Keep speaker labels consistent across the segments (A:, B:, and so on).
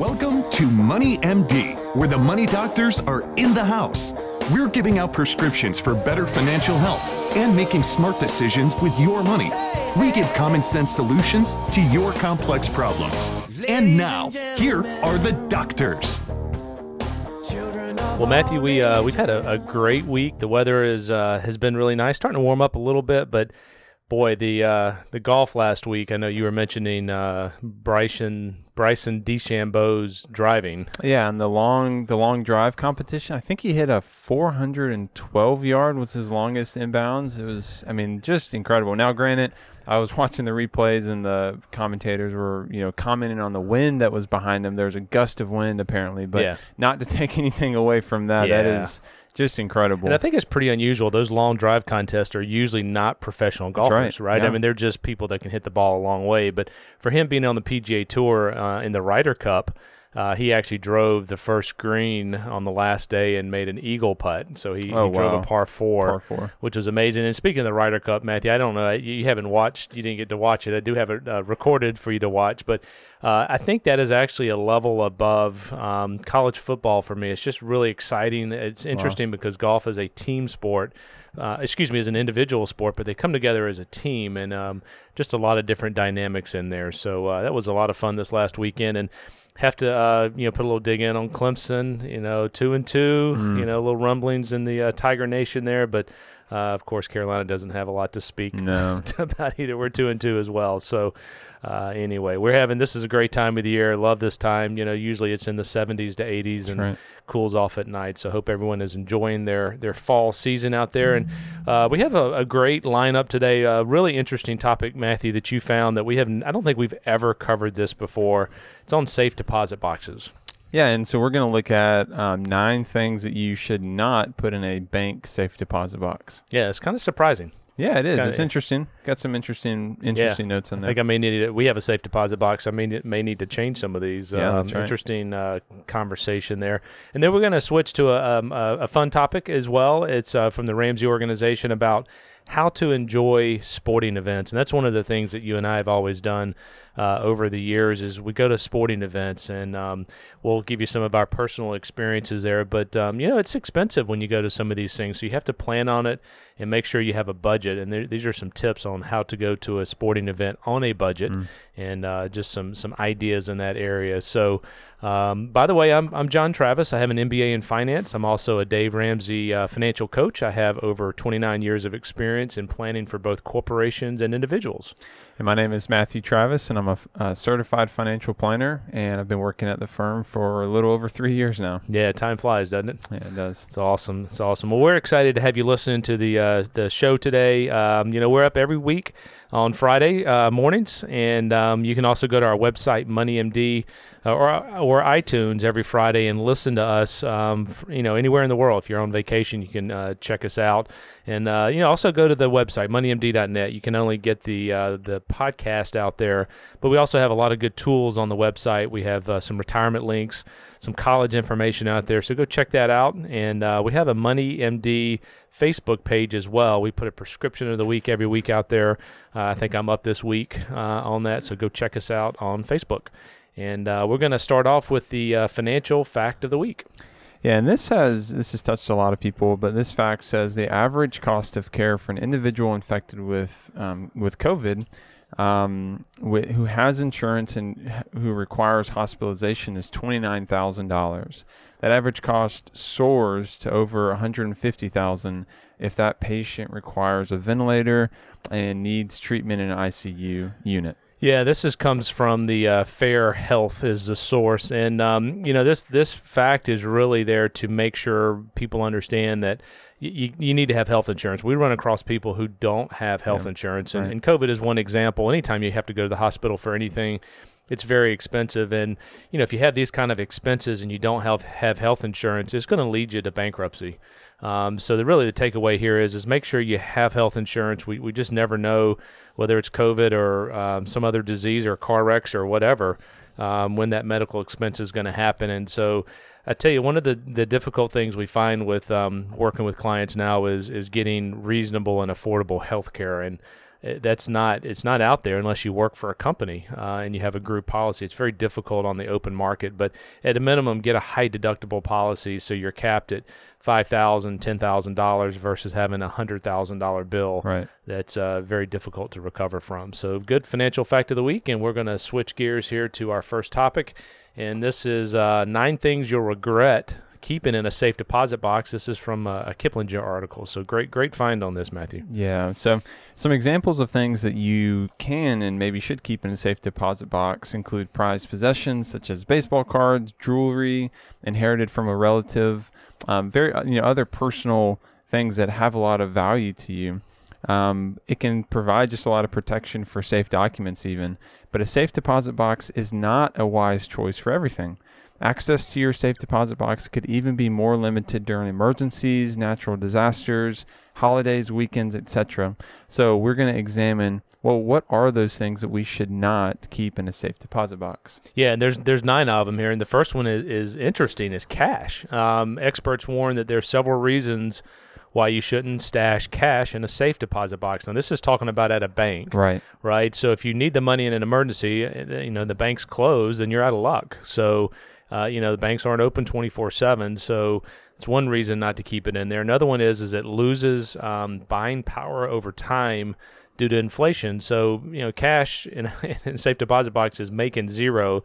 A: Welcome to Money MD, where the money doctors are in the house. We're giving out prescriptions for better financial health and making smart decisions with your money. We give common sense solutions to your complex problems. And now, here are the doctors.
B: Well, Matthew, we uh, we've had a, a, great week. The weather is uh, has been really nice, starting to warm up a little bit, but boy, the uh, the golf last week. I know you were mentioning uh, Bryson Bryson DeChambeau's driving.
C: Yeah, and the long the long drive competition. I think he hit a 412 yard was his longest inbounds. It was, I mean, just incredible. Now, granted, I was watching the replays and the commentators were, you know, commenting on the wind that was behind him. There was a gust of wind apparently, but yeah. not to take anything away from that. Yeah. That is just incredible.
B: And I think it's pretty unusual. Those long drive contests are usually not professional golfers, right? right? Yeah. I mean, they're just people that can hit the ball a long way. But for him being on the PGA Tour uh, in the Ryder Cup, uh, he actually drove the first green on the last day and made an eagle putt. So he, oh, he drove a par four,
C: par four,
B: which was amazing. And speaking of the Ryder Cup, Matthew, I don't know you haven't watched, you didn't get to watch it. I do have it uh, recorded for you to watch, but uh, I think that is actually a level above um, college football for me. It's just really exciting. It's interesting wow. because golf is a team sport. Uh, excuse me, as an individual sport, but they come together as a team, and um, just a lot of different dynamics in there. So uh, that was a lot of fun this last weekend, and have to uh, you know put a little dig in on Clemson. You know, two and two. Mm. You know, little rumblings in the uh, Tiger Nation there, but uh, of course Carolina doesn't have a lot to speak
C: no.
B: about either. We're two and two as well. So uh, anyway, we're having this is a great time of the year. Love this time. You know, usually it's in the 70s to 80s and right. cools off at night. So hope everyone is enjoying their their fall season out there. And uh, we have a, a, great lineup today. A really interesting topic, Matthew, that you found that we have. I don't think we've ever covered this before. It's on safe deposit boxes.
C: Yeah, and so we're going to look at um, nine things that you should not put in a bank safe deposit box.
B: Yeah, it's kind of surprising.
C: Yeah, it is. Kinda, it's interesting. Got some interesting, interesting
B: yeah,
C: notes in
B: there.
C: I
B: think I may need it. We have a safe deposit box. I mean, it may need to change some of these.
C: Yeah, um, that's right.
B: Interesting uh, conversation there. And then we're going to switch to a, um, a, fun topic as well. It's uh, from the Ramsey organization about how to enjoy sporting events, and that's one of the things that you and I have always done uh, over the years is we go to sporting events and um, we'll give you some of our personal experiences there. But um, you know, it's expensive when you go to some of these things, so you have to plan on it and make sure you have a budget. And there, these are some tips on how to go to a sporting event on a budget, mm. and uh, just some some ideas in that area. So. Um, by the way, I'm, I'm John Travis. I have an MBA in finance. I'm also a Dave Ramsey uh, financial coach. I have over 29 years of experience in planning for both corporations and individuals.
C: And my name is Matthew Travis, and I'm a, a, certified financial planner, and I've been working at the firm for a little over three years now.
B: Yeah, time flies, doesn't it?
C: Yeah, it does.
B: It's awesome. It's awesome. Well, we're excited to have you listening to the uh, the show today. Um, you know, we're up every week on Friday uh, mornings, and um, you can also go to our website, MoneyMD, uh, or or iTunes every Friday and listen to us. Um, you know, anywhere in the world. If you're on vacation, you can uh, check us out, and uh, you know, also go to the website, MoneyMD.net. You can only get the uh, the podcast out there, but we also have a lot of good tools on the website. We have uh, some retirement links, some college information out there, so go check that out. And we have a Money MD Facebook page as well. We put a prescription of the week every week out there. Uh, I think I'm up this week uh, on that, so go check us out on Facebook. And uh, we're going to start off with the uh, financial fact of the week.
C: Yeah, and this has this has touched a lot of people, but this fact says the average cost of care for an individual infected with um, with COVID, um, wh- who has insurance and who requires hospitalization, is twenty nine thousand dollars. That average cost soars to over 150,000 if that patient requires a ventilator and needs treatment in an ICU unit.
B: Yeah, this is comes from the uh, Fair Health is the source, and um, you know this this fact is really there to make sure people understand that you, you need to have health insurance. We run across people who don't have health yeah, insurance, and, right. and COVID is one example. Anytime you have to go to the hospital for anything, it's very expensive. And you know, if you have these kind of expenses and you don't have have health insurance, it's going to lead you to bankruptcy. Um, so the really the takeaway here is is make sure you have health insurance. We we just never know whether it's COVID or um, some other disease or car wrecks or whatever um, when that medical expense is going to happen. And so I tell you, one of the, the difficult things we find with um, working with clients now is is getting reasonable and affordable health care. And that's not it's not out there unless you work for a company uh, and you have a group policy. It's very difficult on the open market, but at a minimum, get a high deductible policy so you're capped at five thousand, ten thousand dollars versus having a hundred thousand dollar bill.
C: Right.
B: That's uh, very difficult to recover from. So, good financial fact of the week, and we're going to switch gears here to our first topic, and this is uh, nine things you'll regret keeping in a safe deposit box. This is from a, a Kiplinger article. So great, great find on this, Matthew.
C: Yeah. So some examples of things that you can and maybe should keep in a safe deposit box include prized possessions such as baseball cards, jewelry inherited from a relative, um, very you know other personal things that have a lot of value to you. Um, it can provide just a lot of protection for safe documents, even. But a safe deposit box is not a wise choice for everything. Access to your safe deposit box could even be more limited during emergencies, natural disasters, holidays, weekends, etc. So we're going to examine well, what are those things that we should not keep in a safe deposit box?
B: Yeah, and there's there's nine of them here, and the first one is, is interesting: is cash. Um, experts warn that there are several reasons why you shouldn't stash cash in a safe deposit box. Now, this is talking about at a bank,
C: right?
B: Right. So if you need the money in an emergency, eh, you know the bank's closed, then you're out of luck. So uh, you know, the banks aren't open 24 7. So it's one reason not to keep it in there. Another one is, is it loses um, buying power over time due to inflation. So, you know, cash in, in safe deposit box is making zero.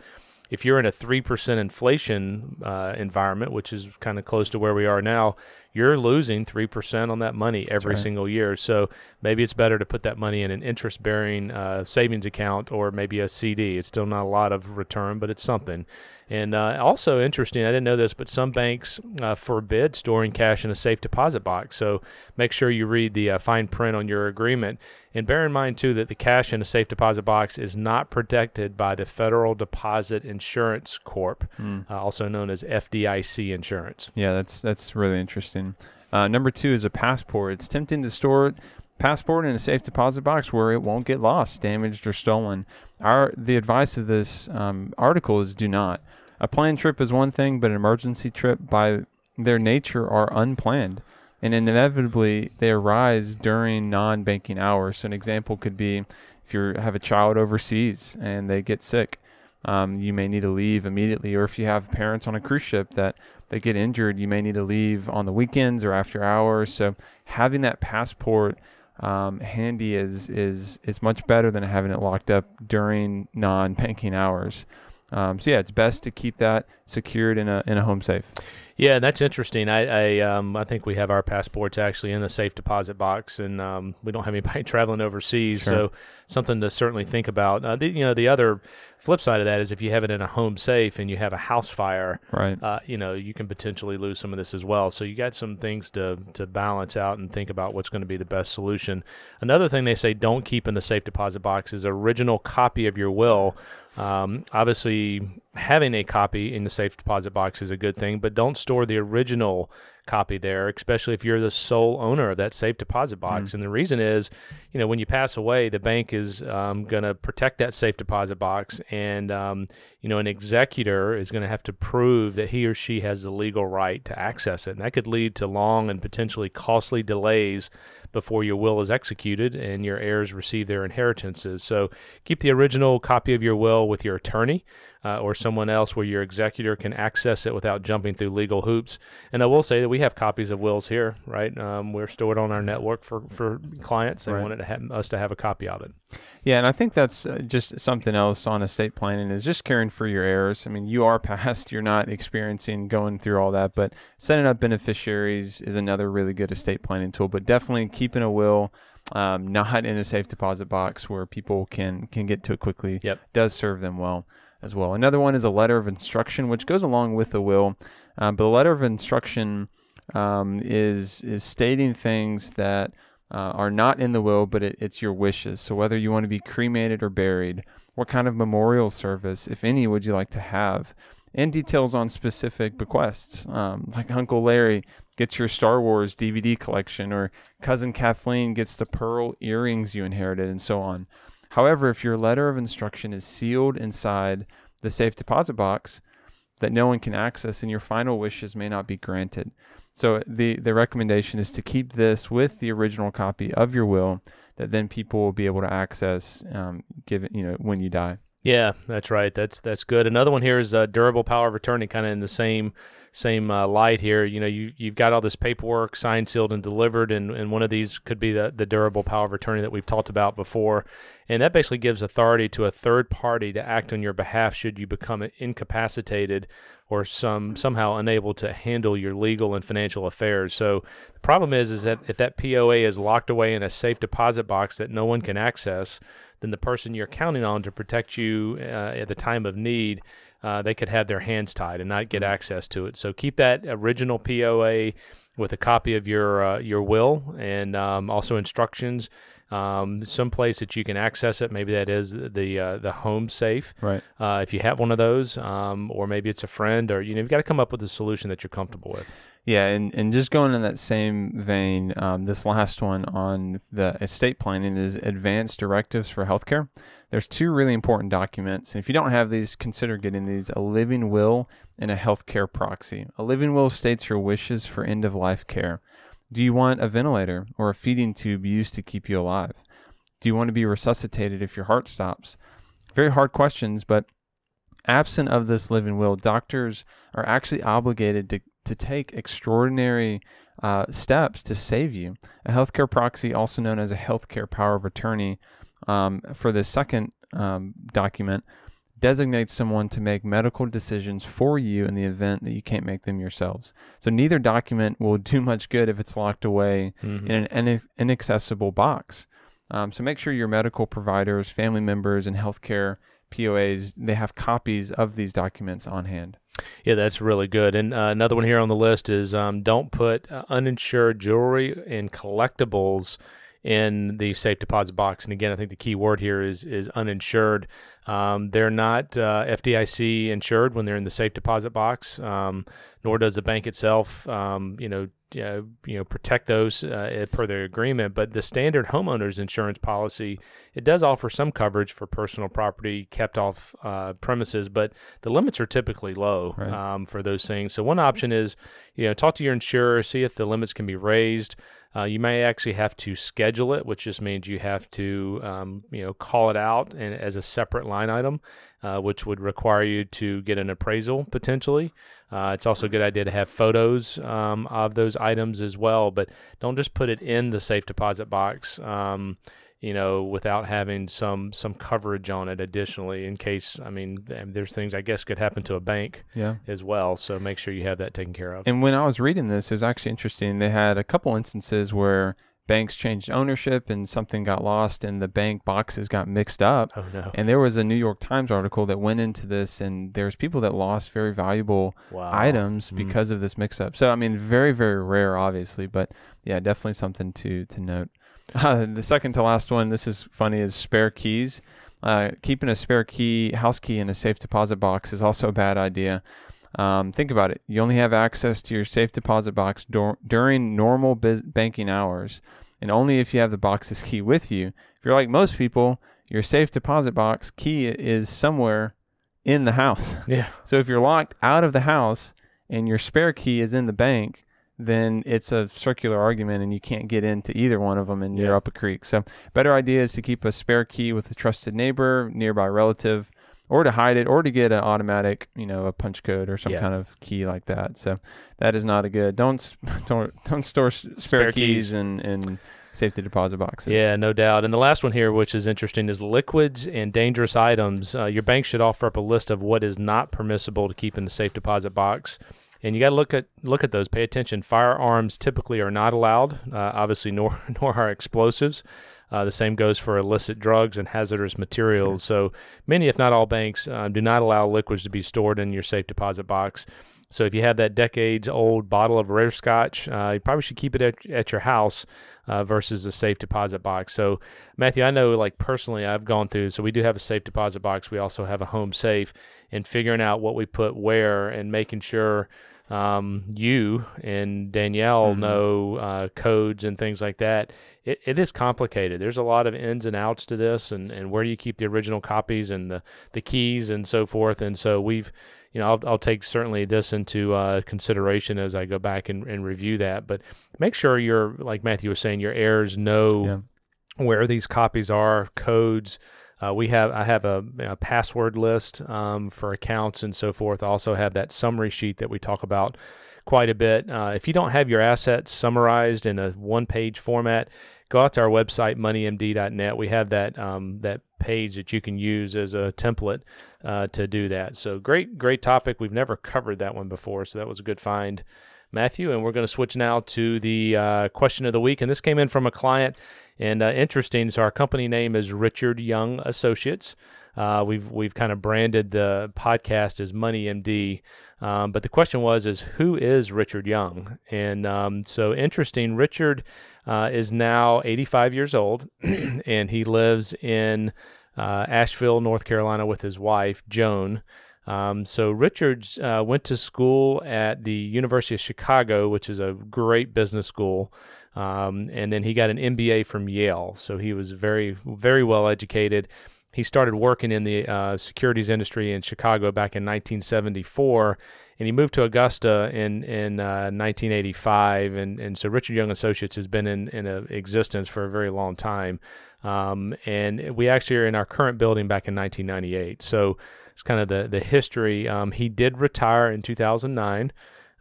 B: If you're in a 3% inflation uh, environment, which is kind of close to where we are now, you're losing 3% on that money every right. single year. So maybe it's better to put that money in an interest bearing uh, savings account or maybe a CD. It's still not a lot of return, but it's something. And uh, also interesting, I didn't know this, but some banks uh, forbid storing cash in a safe deposit box. So make sure you read the uh, fine print on your agreement. And bear in mind, too, that the cash in a safe deposit box is not protected by the Federal Deposit Insurance Corp, mm. also known as FDIC insurance.
C: Yeah, that's, that's really interesting. Uh, number two is a passport. It's tempting to store passport in a safe deposit box where it won't get lost, damaged, or stolen. Our the advice of this um, article is do not. A planned trip is one thing, but an emergency trip, by their nature, are unplanned, and inevitably they arise during non-banking hours. So an example could be if you have a child overseas and they get sick. Um, you may need to leave immediately, or if you have parents on a cruise ship that they get injured, you may need to leave on the weekends or after hours. So having that passport um, handy is is is much better than having it locked up during non-banking hours. Um, so yeah, it's best to keep that secured in a in a home safe.
B: Yeah, that's interesting. I I, um, I think we have our passports actually in the safe deposit box, and um, we don't have anybody traveling overseas, sure. so something to certainly think about. Uh, the, you know, the other flip side of that is if you have it in a home safe and you have a house fire,
C: right?
B: Uh, you know, you can potentially lose some of this as well. So you got some things to to balance out and think about what's going to be the best solution. Another thing they say don't keep in the safe deposit box is original copy of your will. Um, obviously, having a copy in the safe deposit box is a good thing, but don't store the original copy there, especially if you're the sole owner of that safe deposit box. Mm. And the reason is, you know, when you pass away, the bank is um, going to protect that safe deposit box, and um, you know, an executor is going to have to prove that he or she has the legal right to access it, and that could lead to long and potentially costly delays before your will is executed and your heirs receive their inheritances. So keep the original copy of your will with your attorney uh, or someone else where your executor can access it without jumping through legal hoops. And I will say that we have copies of wills here, right? Um, we're stored on our network for, for clients. They right. wanted to have, us to have a copy of it.
C: Yeah, and I think that's uh, just something else on estate planning is just caring for your heirs. I mean, you are past, you're not experiencing going through all that, but setting up beneficiaries is another really good estate planning tool. But definitely keeping a will, um, not in a safe deposit box where people can can get to it quickly,
B: yep.
C: does serve them well as well. Another one is a letter of instruction, which goes along with the will. Um, but the letter of instruction um, is is stating things that uh, are not in the will, but it, it's your wishes. So whether you want to be cremated or buried, what kind of memorial service, if any, would you like to have? And details on specific bequests, um, like Uncle Larry gets your Star Wars DVD collection, or Cousin Kathleen gets the pearl earrings you inherited, and so on. However, if your letter of instruction is sealed inside the safe deposit box that no one can access, and your final wishes may not be granted. So the, the recommendation is to keep this with the original copy of your will that then people will be able to access, um, given you know when you die.
B: Yeah, that's right. That's that's good. Another one here is uh, durable power of attorney, kind of in the same same uh, light here. You know, you you've got all this paperwork signed, sealed, and delivered, and, and one of these could be the the durable power of attorney that we've talked about before, and that basically gives authority to a third party to act on your behalf should you become incapacitated or some somehow unable to handle your legal and financial affairs. So the problem is is that if that POA is locked away in a safe deposit box that no one can access then the person you're counting on to protect you uh, at the time of need, uh, they could have their hands tied and not get mm-hmm. access to it. So keep that original POA with a copy of your uh, your will and um, also instructions. Um, some place that you can access it. Maybe that is the uh, the home safe.
C: Right.
B: Uh, if you have one of those, um, or maybe it's a friend, or you know, you've got to come up with a solution that you're comfortable with.
C: Yeah, and, and just going in that same vein, um, this last one on the estate planning is advanced directives for healthcare. There's two really important documents. And if you don't have these, consider getting these a living will and a healthcare proxy. A living will states your wishes for end of life care. Do you want a ventilator or a feeding tube used to keep you alive? Do you want to be resuscitated if your heart stops? Very hard questions, but absent of this living will, doctors are actually obligated to to take extraordinary uh, steps to save you. A healthcare proxy, also known as a healthcare power of attorney, um, for the second um, document, designate someone to make medical decisions for you in the event that you can't make them yourselves. So neither document will do much good if it's locked away mm-hmm. in an inaccessible box. Um, so make sure your medical providers, family members, and healthcare POAs they have copies of these documents on hand.
B: Yeah, that's really good. And uh, another one here on the list is um, don't put uh, uninsured jewelry and collectibles in the safe deposit box. And again, I think the key word here is is uninsured. Um, they're not uh, FDIC insured when they're in the safe deposit box, um, nor does the bank itself. Um, you know, uh, you know, protect those uh, per their agreement. But the standard homeowners insurance policy it does offer some coverage for personal property kept off uh, premises, but the limits are typically low right. Um, for those things. So one option is, you know, talk to your insurer, see if the limits can be raised. Uh, you may actually have to schedule it, which just means you have to, um, you know, call it out and, as a separate line item, uh, which would require you to get an appraisal potentially. Uh, it's also a good idea to have photos um, of those items as well, but don't just put it in the safe deposit box. Um, you know, without having some some coverage on it additionally in case I mean there's things I guess could happen to a bank
C: yeah.
B: as well. So make sure you have that taken care of.
C: And when I was reading this, it was actually interesting. They had a couple instances where banks changed ownership and something got lost and the bank boxes got mixed up.
B: Oh no.
C: And there was a New York Times article that went into this and there's people that lost very valuable wow. items mm. because of this mix up. So I mean very, very rare obviously, but yeah, definitely something to to note. Uh, the second to last one, this is funny, is spare keys. Uh, keeping a spare key, house key in a safe deposit box is also a bad idea. Um, think about it. You only have access to your safe deposit box dur- during normal biz- banking hours, and only if you have the box's key with you. If you're like most people, your safe deposit box key is somewhere in the house.
B: Yeah.
C: So if you're locked out of the house and your spare key is in the bank, then it's a circular argument and you can't get into either one of them and yeah. you're up a creek. So, better idea is to keep a spare key with a trusted neighbor, nearby relative, or to hide it or to get an automatic, you know, a punch code or some yeah. kind of key like that. So, that is not a good. Don't don't don't store spare, spare keys, keys in in safety deposit boxes.
B: Yeah, no doubt. And the last one here, which is interesting, is liquids and dangerous items. Uh, your bank should offer up a list of what is not permissible to keep in the safe deposit box and you got to look at look at those. Pay attention. Firearms typically are not allowed. Uh, obviously, nor nor are explosives. Uh, the same goes for illicit drugs and hazardous materials. Sure. So many, if not all, banks uh, do not allow liquids to be stored in your safe deposit box. So if you have that decades old bottle of rare scotch, uh, you probably should keep it at, at your house uh, versus a safe deposit box. So Matthew, I know like personally, I've gone through. So we do have a safe deposit box. We also have a home safe, and figuring out what we put where and making sure um, you and Danielle mm-hmm. know uh, codes and things like that. It, it is complicated. There's a lot of ins and outs to this, and, and where you keep the original copies and the, the keys and so forth. And so we've, you know, I'll, I'll take certainly this into uh, consideration as I go back and, and review that. But make sure you're, like Matthew was saying, your heirs know. Yeah where these copies are, codes. Uh, we have I have a, a password list um, for accounts and so forth. I also have that summary sheet that we talk about quite a bit. Uh, if you don't have your assets summarized in a one-page format, go out to our website moneymd.net. We have that um, that page that you can use as a template uh, to do that. So great, great topic. We've never covered that one before, so that was a good find. Matthew, and we're going to switch now to the uh, question of the week. And this came in from a client, and uh, interesting. So our company name is Richard Young Associates. Uh, we've we've kind of branded the podcast as Money MD, um, but the question was is who is Richard Young? And um, so interesting. Richard uh, is now 85 years old, and he lives in uh, Asheville, North Carolina, with his wife Joan. Um, so Richards uh, went to school at the University of Chicago, which is a great business school, um, and then he got an MBA from Yale. So he was very, very well educated. He started working in the uh, securities industry in Chicago back in 1974, and he moved to Augusta in in uh, 1985. And, and so Richard Young Associates has been in in existence for a very long time. Um, and we actually are in our current building back in 1998. So it's kind of the the history. Um, he did retire in 2009.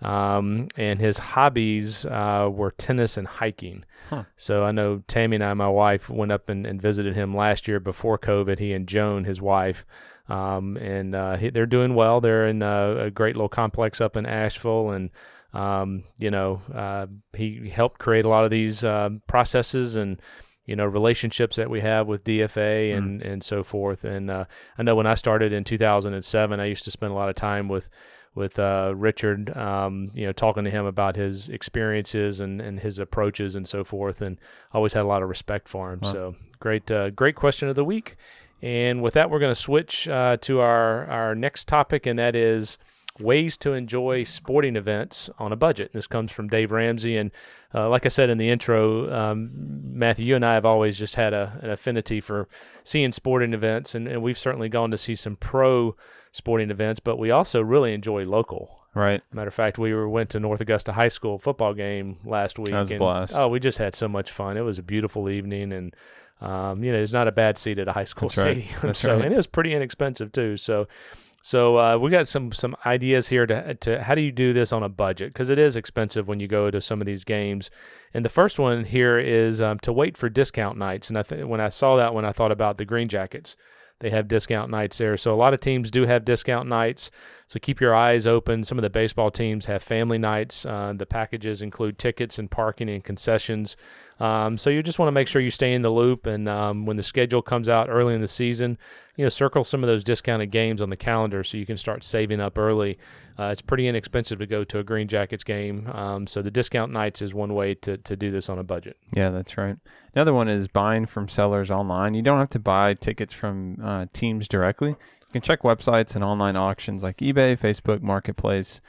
B: Um, and his hobbies uh, were tennis and hiking. Huh. So I know Tammy and I, my wife, went up and, and, visited him last year before COVID. He and Joan, his wife, um, and uh, he, they're doing well. They're in a, a, great little complex up in Asheville, and um, you know uh, he helped create a lot of these uh, processes and you know relationships that we have with DFA hmm. and mm. and so forth. And uh, I know when I started in 2007, I used to spend a lot of time with with uh, Richard, um, you know, talking to him about his experiences and, and his approaches and so forth, and always had a lot of respect for him. Wow. So great, uh, great question of the week. And with that, we're going to switch uh, to our our next topic, and that is ways to enjoy sporting events on a budget. This comes from Dave Ramsey, and uh, like I said in the intro, um, Matthew, you and I have always just had a, an affinity for seeing sporting events, and, and we've certainly gone to see some pro sporting events, but we also really enjoy local.
C: Right.
B: Matter of fact, we were went to North Augusta High School football game last week.
C: That was
B: and,
C: blast.
B: Oh, we just had so much fun. It was a beautiful evening, and um, you know, it's not a bad seat at a high school
C: That's
B: stadium.
C: Right. That's
B: so,
C: right.
B: and it was pretty inexpensive too. So, so uh, we got some some ideas here to to how do you do this on a budget because it is expensive when you go to some of these games. And the first one here is um, to wait for discount nights. And I th- when I saw that one, I thought about the Green Jackets they have discount nights there. So a lot of teams do have discount nights. So keep your eyes open. Some of the baseball teams have family nights. Uh, the packages include tickets and parking and concessions. Um, so you just want to make sure you stay in the loop. And um, when the schedule comes out early in the season, you know, circle some of those discounted games on the calendar so you can start saving up early. Uh, it's pretty inexpensive to go to a Green Jackets game. Um, so the discount nights is one way to, to do this on a budget.
C: Yeah, that's right. Another one is buying from sellers online. You don't have to buy tickets from uh, teams directly. You can check websites and online auctions like eBay, Facebook Marketplace,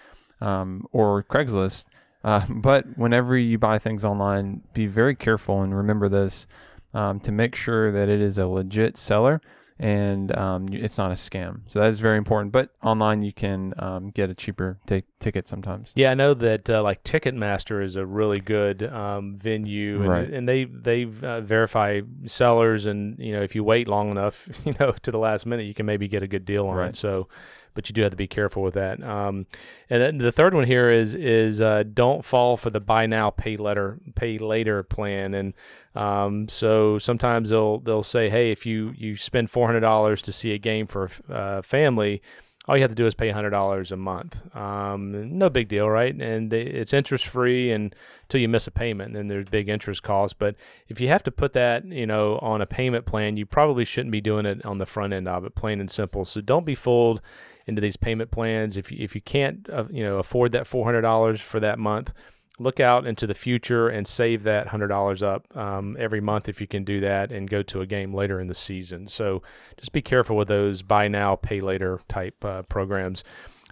C: um, or Craigslist. Uh, but whenever you buy things online, be very careful and remember this um, to make sure that it is a legit seller and um, it's not a scam. So that is very important. But online, you can um, get a cheaper t- ticket sometimes.
B: Yeah, I know that uh, like Ticketmaster is a really good um, venue, and,
C: right.
B: and they they uh, verify sellers, and you know if you wait long enough, you know to the last minute, you can maybe get a good deal on
C: right.
B: it. So but you do have to be careful with that. Um, and the third one here is is uh, don't fall for the buy now pay later pay later plan. And um, so sometimes they'll they'll say, hey, if you you spend four hundred dollars to see a game for a uh, family. All you have to do is pay hundred dollars a month. Um, no big deal, right? And they, it's interest free until you miss a payment, and then there's big interest costs. But if you have to put that, you know, on a payment plan, you probably shouldn't be doing it on the front end of it, plain and simple. So don't be fooled into these payment plans. If you, if you can't uh, you know afford that four hundred dollars for that month, look out into the future and save that hundred dollars up um, every month if you can do that, and go to a game later in the season. So just be careful with those buy now, pay later type uh, programs.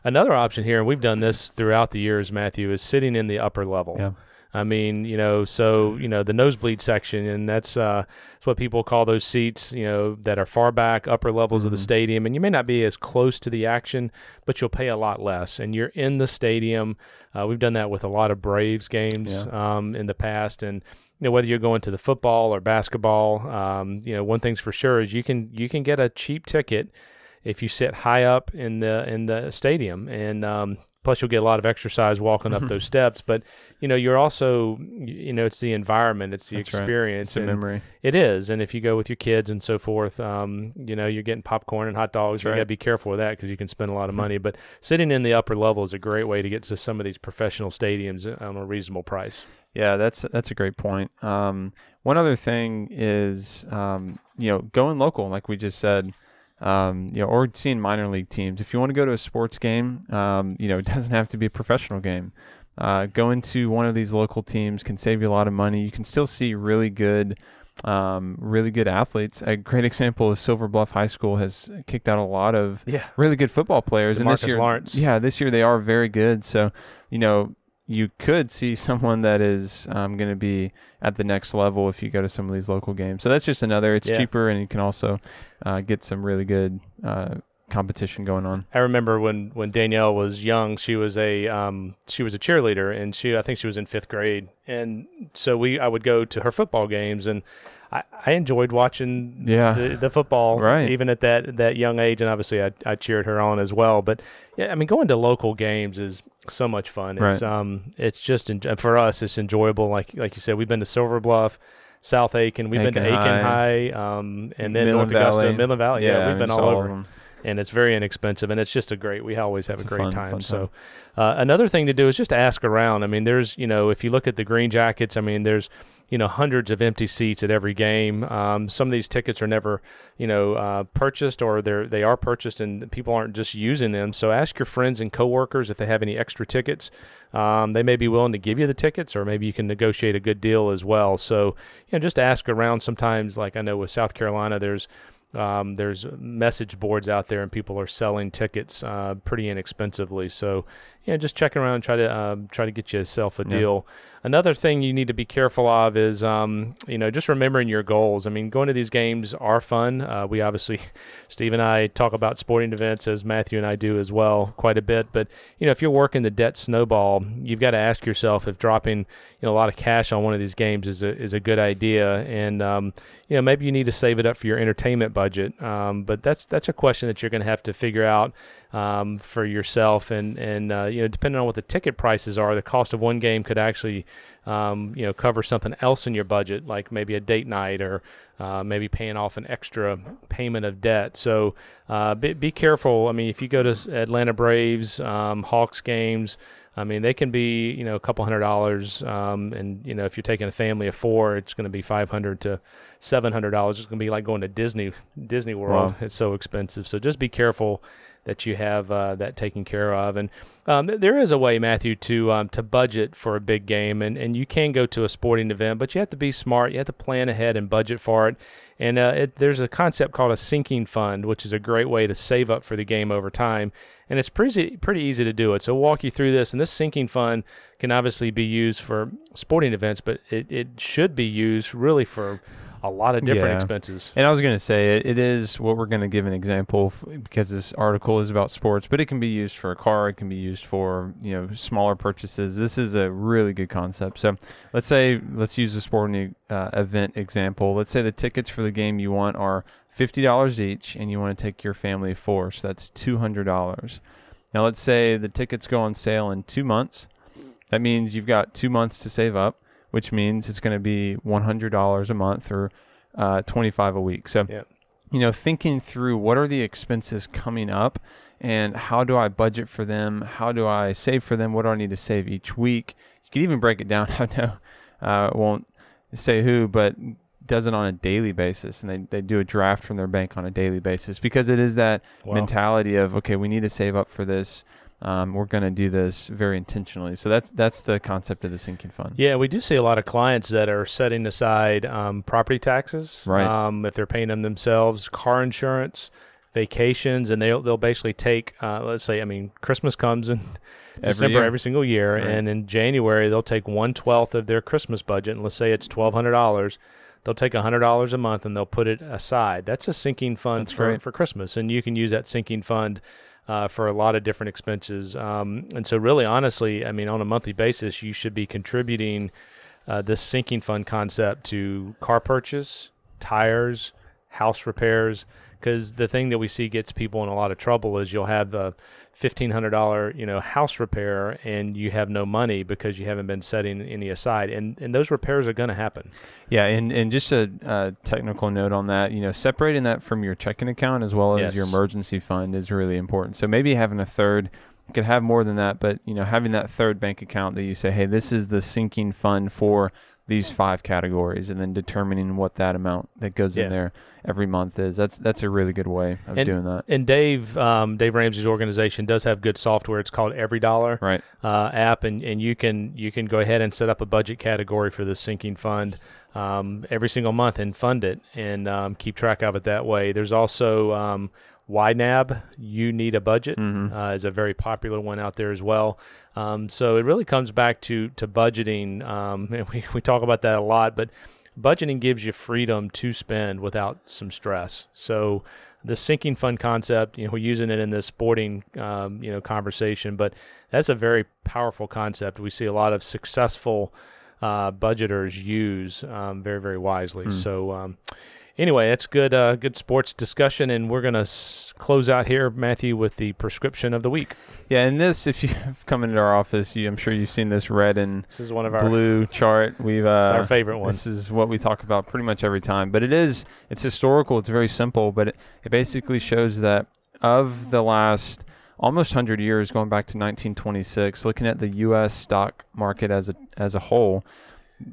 B: Another option here, and we've done this throughout the years, Matthew, is sitting in the upper level.
C: Yeah.
B: I mean, you know, so you know the nosebleed section, and that's uh, that's what people call those seats, you know, that are far back, upper levels mm-hmm. of the mm-hmm. stadium, and you may not be as close to the action, but you'll pay a lot less, and you're in the stadium. Uh, we've done that with a lot of Braves games yeah. um, in the past, and you know whether you're going to the football or basketball, um, you know, one thing's for sure is you can you can get a cheap ticket if you sit high up in the in the stadium, and um, plus you'll get a lot of exercise walking up those steps but you know you're also you know it's the environment it's the That's experience
C: right. it's a memory
B: it is and if you go with your kids and so forth um, you know you're getting popcorn and hot dogs That's you right. got to be careful with that because you can spend a lot of money but sitting in the upper level is a great way to get to some of these professional stadiums on a reasonable price
C: yeah that's that's a great point um, one other thing is um, you know going local like we just said um, you know, or seeing minor league teams. If you want to go to a sports game, um, you know, it doesn't have to be a professional game. Uh, going to one of these local teams can save you a lot of money. You can still see really good, um, really good athletes. A great example is Silver Bluff High School has kicked out a lot of
B: yeah.
C: really good football players.
B: DeMarcus and this year, Lawrence.
C: yeah, this year they are very good. So, you know, you could see someone that is um, going to be at the next level if you go to some of these local games. So that's just another. It's yeah. cheaper, and you can also uh, get some really good uh, competition going on.
B: I remember when when Danielle was young, she was a um, she was a cheerleader, and she I think she was in fifth grade, and so we I would go to her football games and. I, I enjoyed watching
C: yeah.
B: the, the football,
C: right.
B: even at that, that young age, and obviously I, I cheered her on as well. But yeah, I mean, going to local games is so much fun. It's um, it's just en- for us, it's enjoyable. Like like you said, we've been to Silver Bluff, South Aiken, we've
C: Aiken
B: been to Aiken High, High um, and then
C: Midland
B: North
C: Valley.
B: Augusta, Midland Valley. Yeah,
C: yeah
B: we've been all over and it's very inexpensive and it's just a great we always have
C: it's
B: a great
C: fun,
B: time.
C: fun
B: so uh, another thing to do is just ask around. I mean there's you know if you look at the green jackets i mean there's you know hundreds of empty seats at every game. Um, some of these tickets are never you know uh, purchased or they're they are purchased and people aren't just using them. So ask your friends and coworkers if they have any extra tickets. Um, they may be willing to give you the tickets or maybe you can negotiate a good deal as well. So you know just ask around. Sometimes like i know with south carolina there's um, there's message boards out there, and people are selling tickets uh, pretty inexpensively. So, yeah, just check around, and try to um, try to get yourself a deal. Another thing you need to be careful of is, um, you know, just remembering your goals. I mean, going to these games are fun. Uh, we obviously, Steve and I talk about sporting events as Matthew and I do as well quite a bit. But you know, if you're working the debt snowball, you've got to ask yourself if dropping you know a lot of cash on one of these games is a is a good idea. And um, you know, maybe you need to save it up for your entertainment budget. Um, but that's that's a question that you're going to have to figure out um, for yourself. And and uh, you know, depending on what the ticket prices are, the cost of one game could actually um, you know cover something else in your budget, like maybe a date night or uh, maybe paying off an extra payment of debt. So uh, be, be careful. I mean, if you go to Atlanta Braves, um, Hawks games. I mean, they can be you know a couple hundred dollars, um, and you know if you're taking a family of four, it's going to be five hundred to seven hundred dollars. It's going to be like going to Disney Disney World. Wow. It's so expensive. So just be careful that you have uh, that taken care of. And um, there is a way, Matthew, to um, to budget for a big game, and, and you can go to a sporting event, but you have to be smart. You have to plan ahead and budget for it. And uh, it, there's a concept called a sinking fund, which is a great way to save up for the game over time. And it's pretty pretty easy to do it. So we'll walk you through this. And this sinking fund can obviously be used for sporting events, but it, it should be used really for a lot of different yeah. expenses.
C: And I was going to say it, it is what we're going to give an example because this article is about sports, but it can be used for a car. It can be used for you know smaller purchases. This is a really good concept. So let's say let's use a sporting uh, event example. Let's say the tickets for the game you want are fifty dollars each, and you want to take your family of four, so that's two hundred dollars. Now let's say the tickets go on sale in two months. That means you've got two months to save up which means it's going to be $100 a month or uh, 25 a week. So,
B: yep.
C: you know, thinking through what are the expenses coming up and how do I budget for them? How do I save for them? What do I need to save each week? You can even break it down. I know uh, won't say who, but does it on a daily basis and they, they do a draft from their bank on a daily basis because it is that wow. mentality of okay we need to save up for this um, we're going to do this very intentionally. So that's that's the concept of the sinking fund.
B: Yeah, we do see a lot of clients that are setting aside um, property taxes,
C: right?
B: Um, if they're paying them themselves, car insurance, vacations, and they'll they'll basically take uh, let's say I mean Christmas comes in
C: Every
B: December
C: year.
B: every single year,
C: Right.
B: and in January they'll take one twelfth of their Christmas budget, and let's say it's twelve hundred dollars. They'll take hundred dollars a month and they'll put it aside. That's a sinking fund
C: That's
B: for,
C: great.
B: for Christmas, and you can use that sinking fund uh, for a lot of different expenses. Um, and so, really, honestly, I mean, on a monthly basis, you should be contributing uh, this sinking fund concept to car purchase, tires, house repairs. Because the thing that we see gets people in a lot of trouble is you'll have the fifteen hundred dollar you know house repair and you have no money because you haven't been setting any aside, and and those repairs are going to happen.
C: Yeah, and, and just a uh, technical note on that, you know, separating that from your checking account as well as
B: Yes.
C: your emergency fund is really important. So maybe having a third, you could have more than that, but you know, having that third bank account that you say, hey, this is the sinking fund for these five categories, and then determining what that amount that goes
B: Yeah.
C: in there every month is. That's that's a really good way of
B: And-
C: doing that.
B: And Dave, um, Dave Ramsey's organization does have good software. It's called Every Dollar.
C: Right.
B: uh, app, and, and you can you can go ahead and set up a budget category for the sinking fund um, every single month and fund it and um, keep track of it that way. There's also um, YNAB. You need a budget
C: Mhm.
B: uh, is a very popular one out there as well. Um, so it really comes back to to budgeting. Um, and we we talk about that a lot, but budgeting gives you freedom to spend without some stress. So the sinking fund concept, you know, we're using it in this sporting, um, you know, conversation, but that's a very powerful concept. We see a lot of successful uh, budgeters use um, very, very wisely.
C: Hmm.
B: So, um, anyway, that's good, uh, good sports discussion, and we're gonna s- close out here, Matthew, with the prescription of the week.
C: Yeah, and this, if you've come into our office, you, I'm sure you've seen this red and
B: This is one of our,
C: blue chart. We've uh,
B: it's our favorite one.
C: This is what we talk about pretty much every time. But it is it's historical. It's very simple, but it, it basically shows that of the last almost 100 years going back to 1926, looking at the US stock market as a as a whole,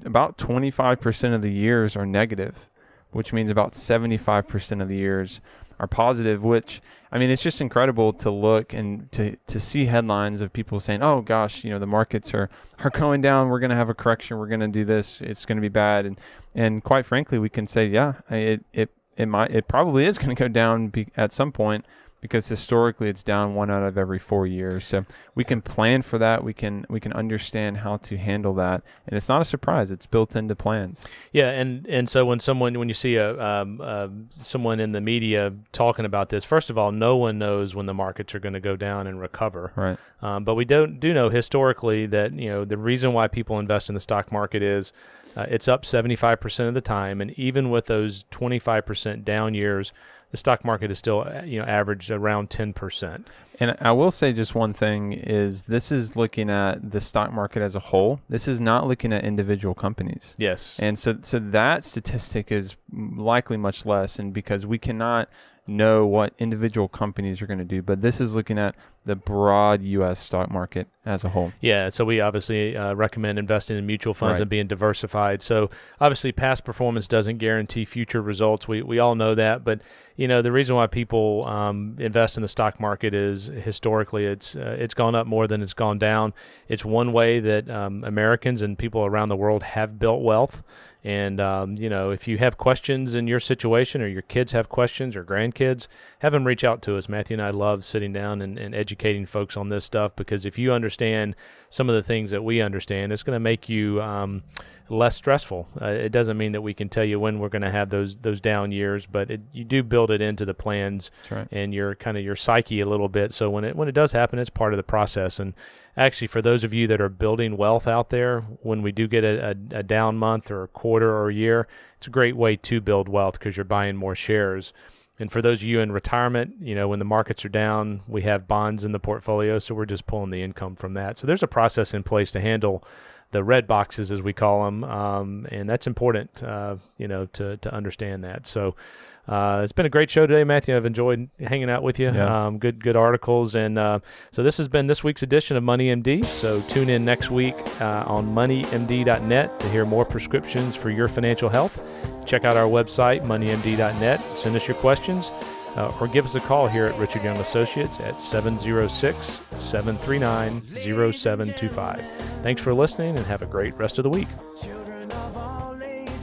C: about 25% of the years are negative, which means about 75% of the years are positive, which I mean, it's just incredible to look and to, to see headlines of people saying, "Oh gosh, you know, the markets are are going down. We're going to have a correction. We're going to do this. It's going to be bad." And and quite frankly, we can say, yeah, it it it might it probably is going to go down at some point because historically it's down one out of every four years. So we can plan for that. We can we can understand how to handle that, and it's not a surprise. It's built into plans.
B: Yeah, and and so when someone when you see a um, uh, someone in the media talking about this, first of all, no one knows when the markets are going to go down and recover.
C: Right.
B: Um, but we don't do know historically that you know the reason why people invest in the stock market is uh, it's up 75% of the time, and even with those 25% down years, the stock market is still uh, you know averaged around 10%.
C: And I will say just one thing is this is looking at the stock market as a whole. This is not looking at individual companies.
B: Yes.
C: And so so that statistic is likely much less and because we cannot know what individual companies are going to do, but this is looking at the broad US stock market as a whole.
B: Yeah, so we obviously uh, recommend investing in mutual funds
C: Right.
B: and being diversified. So obviously, past performance doesn't guarantee future results. We we all know that, but you know the reason why people um, invest in the stock market is historically it's uh, it's gone up more than it's gone down. It's one way that um, Americans and people around the world have built wealth. And um, you know, if you have questions in your situation, or your kids have questions, or grandkids, have them reach out to us. Matthew and I love sitting down and, and educating folks on this stuff because if you understand some of the things that we understand, it's going to make you um, less stressful. Uh, it doesn't mean that we can tell you when we're going to have those those down years, but it, you do build it into the plans
C: right.
B: and your kind of your psyche a little bit. So when it when it does happen, it's part of the process. And actually, for those of you that are building wealth out there, when we do get a, a, a down month or a quarter or a year, it's a great way to build wealth because you're buying more shares. And for those of you in retirement, you know, when the markets are down, we have bonds in the portfolio, so we're just pulling the income from that. So there's a process in place to handle the red boxes, as we call them, um, and that's important, uh, you know, to to understand that. So. Uh, it's been a great show today, Matthew. I've enjoyed hanging out with you.
C: Yeah.
B: Um, good, good articles, and uh, so this has been this week's edition of Money MD. So tune in next week uh, on MoneyMD.net to hear more prescriptions for your financial health. Check out our website, MoneyMD.net. Send us your questions, uh, or give us a call here at Richard Young Associates at 706 739 0725. Thanks for listening, and have a great rest of the week.